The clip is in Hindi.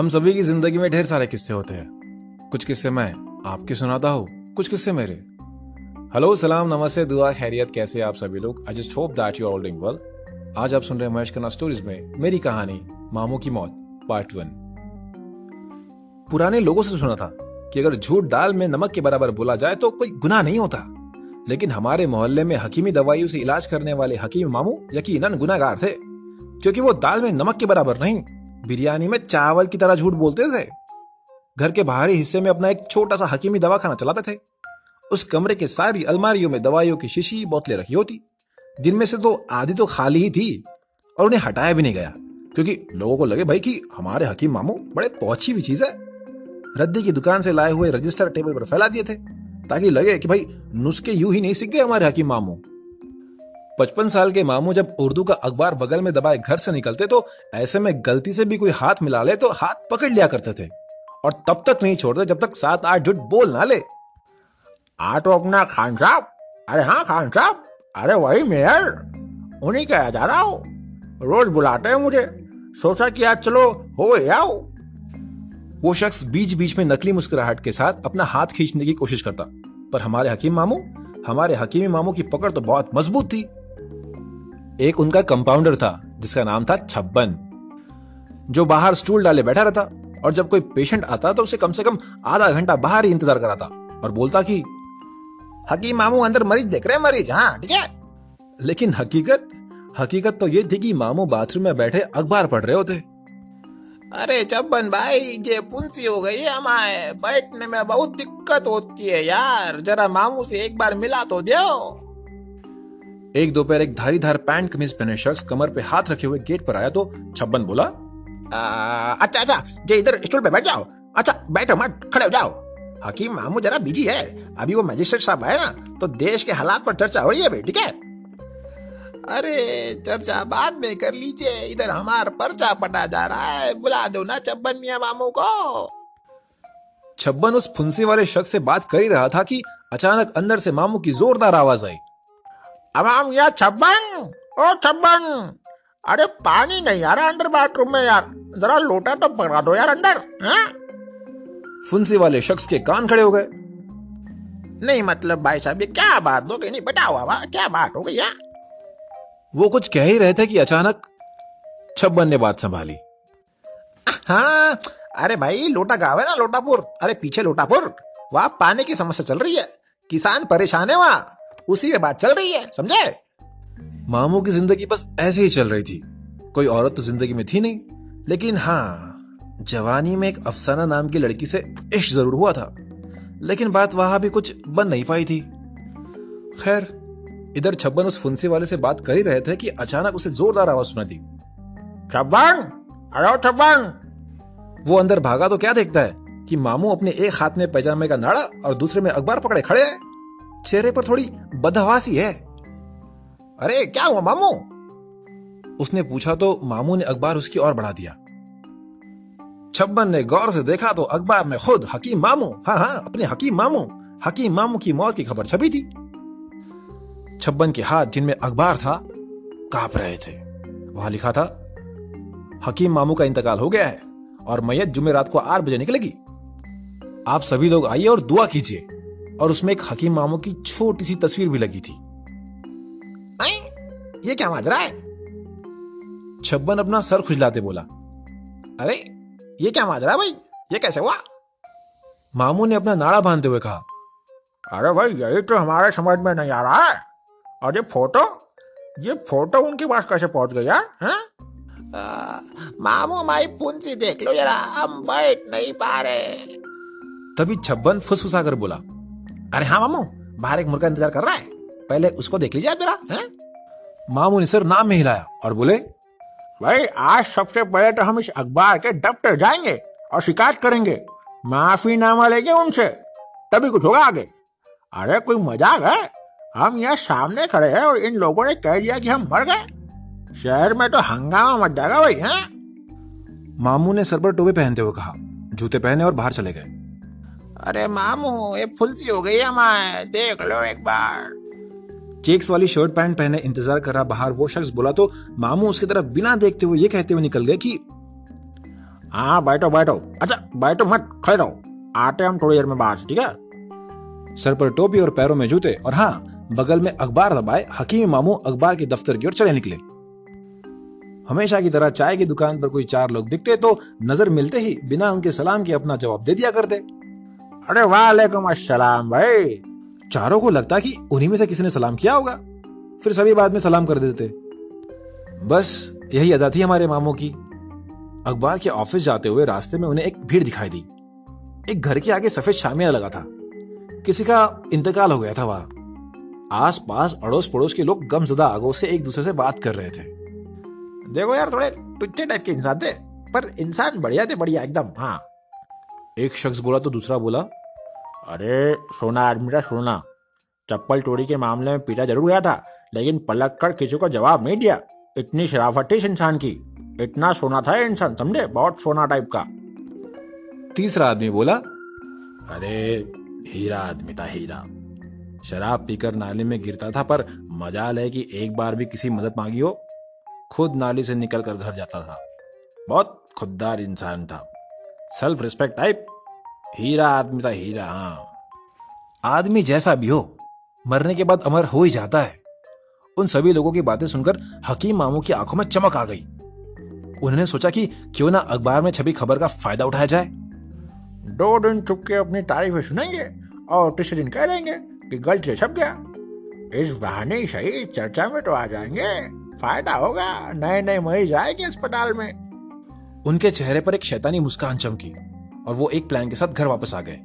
हम सभी की ज़िंदगी में ढेर सारे किस्से होते हैं। कुछ किस्से मैं आपके सुनाता हूँ, कुछ किस्से मेरे। हेलो, सलाम, नमस्ते, दुआ, खैरियत, कैसे आप सभी लोग? I just hope that you are doing well आज आप सुन रहे हैं महेश खन्ना स्टोरीज में मेरी कहानी, मामू की मौत पार्ट वन पुराने लोगों से सुना था कि अगर झूठ दाल में नमक के बराबर बोला जाए तो कोई गुनाह नहीं होता। लेकिन हमारे मोहल्ले में हकीमी दवाइयों से इलाज करने वाले हकीम मामू यकीनन गुनागार थे, क्योंकि वो दाल में नमक के बराबर नहीं बिरयानी में चावल की तरह झूठ बोलते थे। घर के बाहरी हिस्से में अपना एक छोटा सा हकीमी दवाखाना चलाते थे। उस कमरे के सारी अलमारियों में दवाइयों की शीशी, बोतलें रखी होती। जिनमें से तो आधी तो खाली ही थी और उन्हें हटाया भी नहीं गया, क्योंकि लोगों को लगे भाई कि हमारे हकीम मामू बड़े पहुँची हुई चीज़ है। रद्दी की दुकान से लाए हुए रजिस्टर टेबल पर फैला दिए थे, ताकि लगे कि भाई नुस्खे यूँ ही नहीं सीख गए हमारे हकीम मामू। पचपन साल के मामू जब उर्दू का अखबार बगल में दबाए घर से निकलते तो ऐसे में गलती से भी कोई हाथ मिला ले तो हाथ पकड़ लिया करते थे। और तब तक नहीं छोड़ते जब तक सात आठ झूठ बोल ना ले। आ तो अपना खान साहब, अरे हाँ खान साहब, अरे वही मेयर, उन्हीं का जा रहा हूँ। रोज बुलाते हैं मुझे, सोचा कि आज चलो हो आओ। वो शख्स बीच बीच में नकली मुस्कुराहट के साथ अपना हाथ खींचने की कोशिश करता। पर हमारे हकीम मामू, हमारे हकीमी मामू की पकड़ तो बहुत मज़बूत थी। एक उनका कंपाउंडर था, जिसका नाम था छब्बन, जो बाहर स्टूल डाले बैठा रहता और जब कोई पेशेंट आता तो उसे कम से कम आधा घंटा बाहर ही इंतज़ार कराता और बोलता कि हकीम मामू अंदर मरीज़ देख रहे हैं मरीज़ हाँ ठीक है? लेकिन हकीकत हकीकत तो ये थी कि मामू बाथरूम में बैठे अखबार पढ़ रहे होते। अरे चब्बन भाई, ये पुंसी हो गई है हमारे, बैठने में बहुत दिक्कत होती है यार, जरा मामू से एक बार मिला तो दो। एक दोपहर एक धारीधार पैंट कमीज पहने शख्स कमर पे हाथ रखे हुए गेट पर आया तो छब्बन बोला आ, अच्छा अच्छा जे इधर स्टूल पे बैठ जाओ। अच्छा बैठो मत खड़े हो जाओ। हकीम मामू जरा बिज़ी है। अभी वो मजिस्ट्रेट साहब आए ना तो देश के हालात पर चर्चा हो रही है ठीक है? अरे चर्चा बाद में कर लीजिए। इधर हमार पर्चा पटा जा रहा है। बुला दो ना छब्बन मिया मामू को। छब्बन उस फुंसी वाले शख्स से बात कर ही रहा था कि अचानक अंदर से मामू की जोरदार आवाज़ आई। अमाम या छब्बन? ओ छब्बन। अरे पानी नहीं आ रहा अंदर बाथरूम में यार। जरा लोटा तो पकड़ा दो यार अंदर हाँ? फुंसी वाले शख्स के कान खड़े हो गए। नहीं मतलब भाई साहब ये क्या बात हो गई? नहीं बताओ बाबा क्या बात हो गई यार? वो कुछ कह ही रहे थे कि अचानक छब्बन ने बात संभाली। हाँ अरे भाई लोटा गाँव है ना लोटापुर। अरे पीछे लोटापुर। वहाँ पानी की समस्या चल रही है। किसान परेशान है वहाँ। उसी में बात चल रही है, समझे? मामू की ज़िंदगी बस ऐसे ही चल रही थी। कोई औरत तो ज़िंदगी में थी नहीं। लेकिन हाँ जवानी में एक अफसाना नाम की लड़की से इश्क ज़रूर हुआ था। लेकिन बात वहाँ भी कुछ बन नहीं पाई थी। खैर, इधर छब्बन उस फुंसी वाले से बात कर ही रहे थे कि अचानक उसे जोरदार आवाज़ सुना दी। छब्बन? अरे छब्बन! वो अंदर भागा तो क्या देखता है कि मामू अपने एक हाथ में पैजामे का नाड़ा और दूसरे में अखबार पकड़े खड़े हैं? चेहरे पर थोड़ी बदहवासी है। अरे, क्या हुआ, मामू? उसने पूछा तो मामू ने अखबार उसकी ओर बढ़ा दिया। छब्बन ने गौर से देखा तो अखबार में खुद हकीम मामू हाँ हाँ अपने हकीम मामू हकीम मामू की मौत की खबर छपी थी। छब्बन के हाथ जिनमें अखबार था, काँप रहे थे। वहाँ लिखा था, हकीम मामू का इंतकाल हो गया है और मैयत जुमे रात को आठ बजे निकलेगी। आप सभी लोग आइए और दुआ कीजिए। और उसमें एक हकीम मामू की छोटी सी तस्वीर भी लगी थी। आई? ये क्या माजरा है? छब्बन अपना सर खुजलाते बोला। अरे ये क्या माजरा भाई? ये कैसे हुआ? मामू ने अपना नाड़ा बांधते हुए कहा अरे भाई यही तो हमारे समझ में नहीं आ रहा है। और ये फ़ोटो? ये फ़ोटो उनके पास कैसे पहुँच गई यार हाँ? मामू हमारी पूंजी देख लो जरा हम बैठ नहीं पा रहे। तभी छब्बन फुसफुसा कर बोला अरे हाँ मामू, बाहर एक मुर्गा इंतज़ार कर रहा है। पहले उसको देख लीजिए जरा, है? मामू ने सर नाम में हिलाया और बोले, भाई, आज सबसे पहले तो हम इस अखबार के दफ्तर जाएँगे और शिकायत करेंगे। माफीनामा लेंगे उनसे, तभी कुछ होगा आगे। अरे, कोई मज़ाक है? हम यहाँ सामने खड़े हैं और इन लोगों ने कह दिया कि हम मर गए। शहर में तो हंगामा मच जाएगा भाई, हैं? मामू ने सर पर टोपी पहनते हुए कहा, जूते पहने और बाहर चले गए। अरे मामू, ये फुलसी हो गई हमारे। देख लो एक बार। चेक्स वाली शर्ट पैंट पहने इंतज़ार कर रहा बाहर, वो शख्स बोला तो मामू उसकी तरफ़ बिना देखते हुए ये कहते हुए निकल गए कि हाँ बैठो बैठो। अच्छा बैठो मत, खड़े रहो। आते हम थोड़ी देर में बाहर ठीक है? सर पर टोपी और पैरों में जूते और हाँ बगल में अखबार दबाए हकीम मामू अखबार के दफ्तर की ओर चले निकले। हमेशा की तरह चाय की दुकान पर कोई चार लोग दिखते तो नज़र मिलते ही बिना उनके सलाम के अपना जवाब दे दिया करते। अरे वालेकुम अस्सलाम भाई। चारों को लगता कि उन्हीं में से किसी ने सलाम किया होगा। फिर सभी बाद में सलाम कर देते। बस यही अदा थी हमारे मामों की। अखबार के ऑफ़िस जाते हुए रास्ते में उन्हें एक भीड़ दिखाई दी। एक घर के आगे सफ़ेद शामिया लगा था। किसी का इंतकाल हो गया था वहाँ। आस पास अड़ोस पड़ोस के लोग गमजदा आगों से एक दूसरे से बात कर रहे थे। देखो यार, थोड़े टुच्चे टाइप के इंसान थे, पर इंसान बढ़िया थे, बढ़िया, एकदम हाँ। एक शख्स बोला तो दूसरा बोला अरे सोना आदमी था सोना। चप्पल चोरी के मामले में पीटा ज़रूर गया था लेकिन पलट कर किसी को जवाब नहीं दिया। इतनी शराफत थी इस इंसान की। इतना सोना था इंसान समझे? बहुत सोना टाइप का। तीसरा आदमी बोला अरे हीरा आदमी था हीरा। शराब पीकर नाली में गिरता था पर मजाल है कि एक बार भी किसी मदद मांगी हो। खुद नाली से निकल कर घर जाता था। बहुत खुददार इंसान था। सेल्फ रिस्पेक्ट टाइप हीरा आदमी था हीरा हाँ। आदमी जैसा भी हो मरने के बाद अमर हो ही जाता है। उन सभी लोगों की बातें सुनकर हकीम मामू की आँखों में चमक आ गई। उन्होंने सोचा कि क्यों ना अखबार में छपी खबर का फ़ायदा उठाया जाए। दो दिन चुप के अपनी तारीफें सुनेंगे और तीसरे दिन कह देंगे कि गलत छप गया। इस बहाने सही चर्चा में तो आ जाएँगे। फ़ायदा होगा नए नए मरीज़ आएँगे अस्पताल में। उनके चेहरे पर एक शैतानी मुस्कान चमकी। और वो एक प्लान के साथ घर वापस आ गए।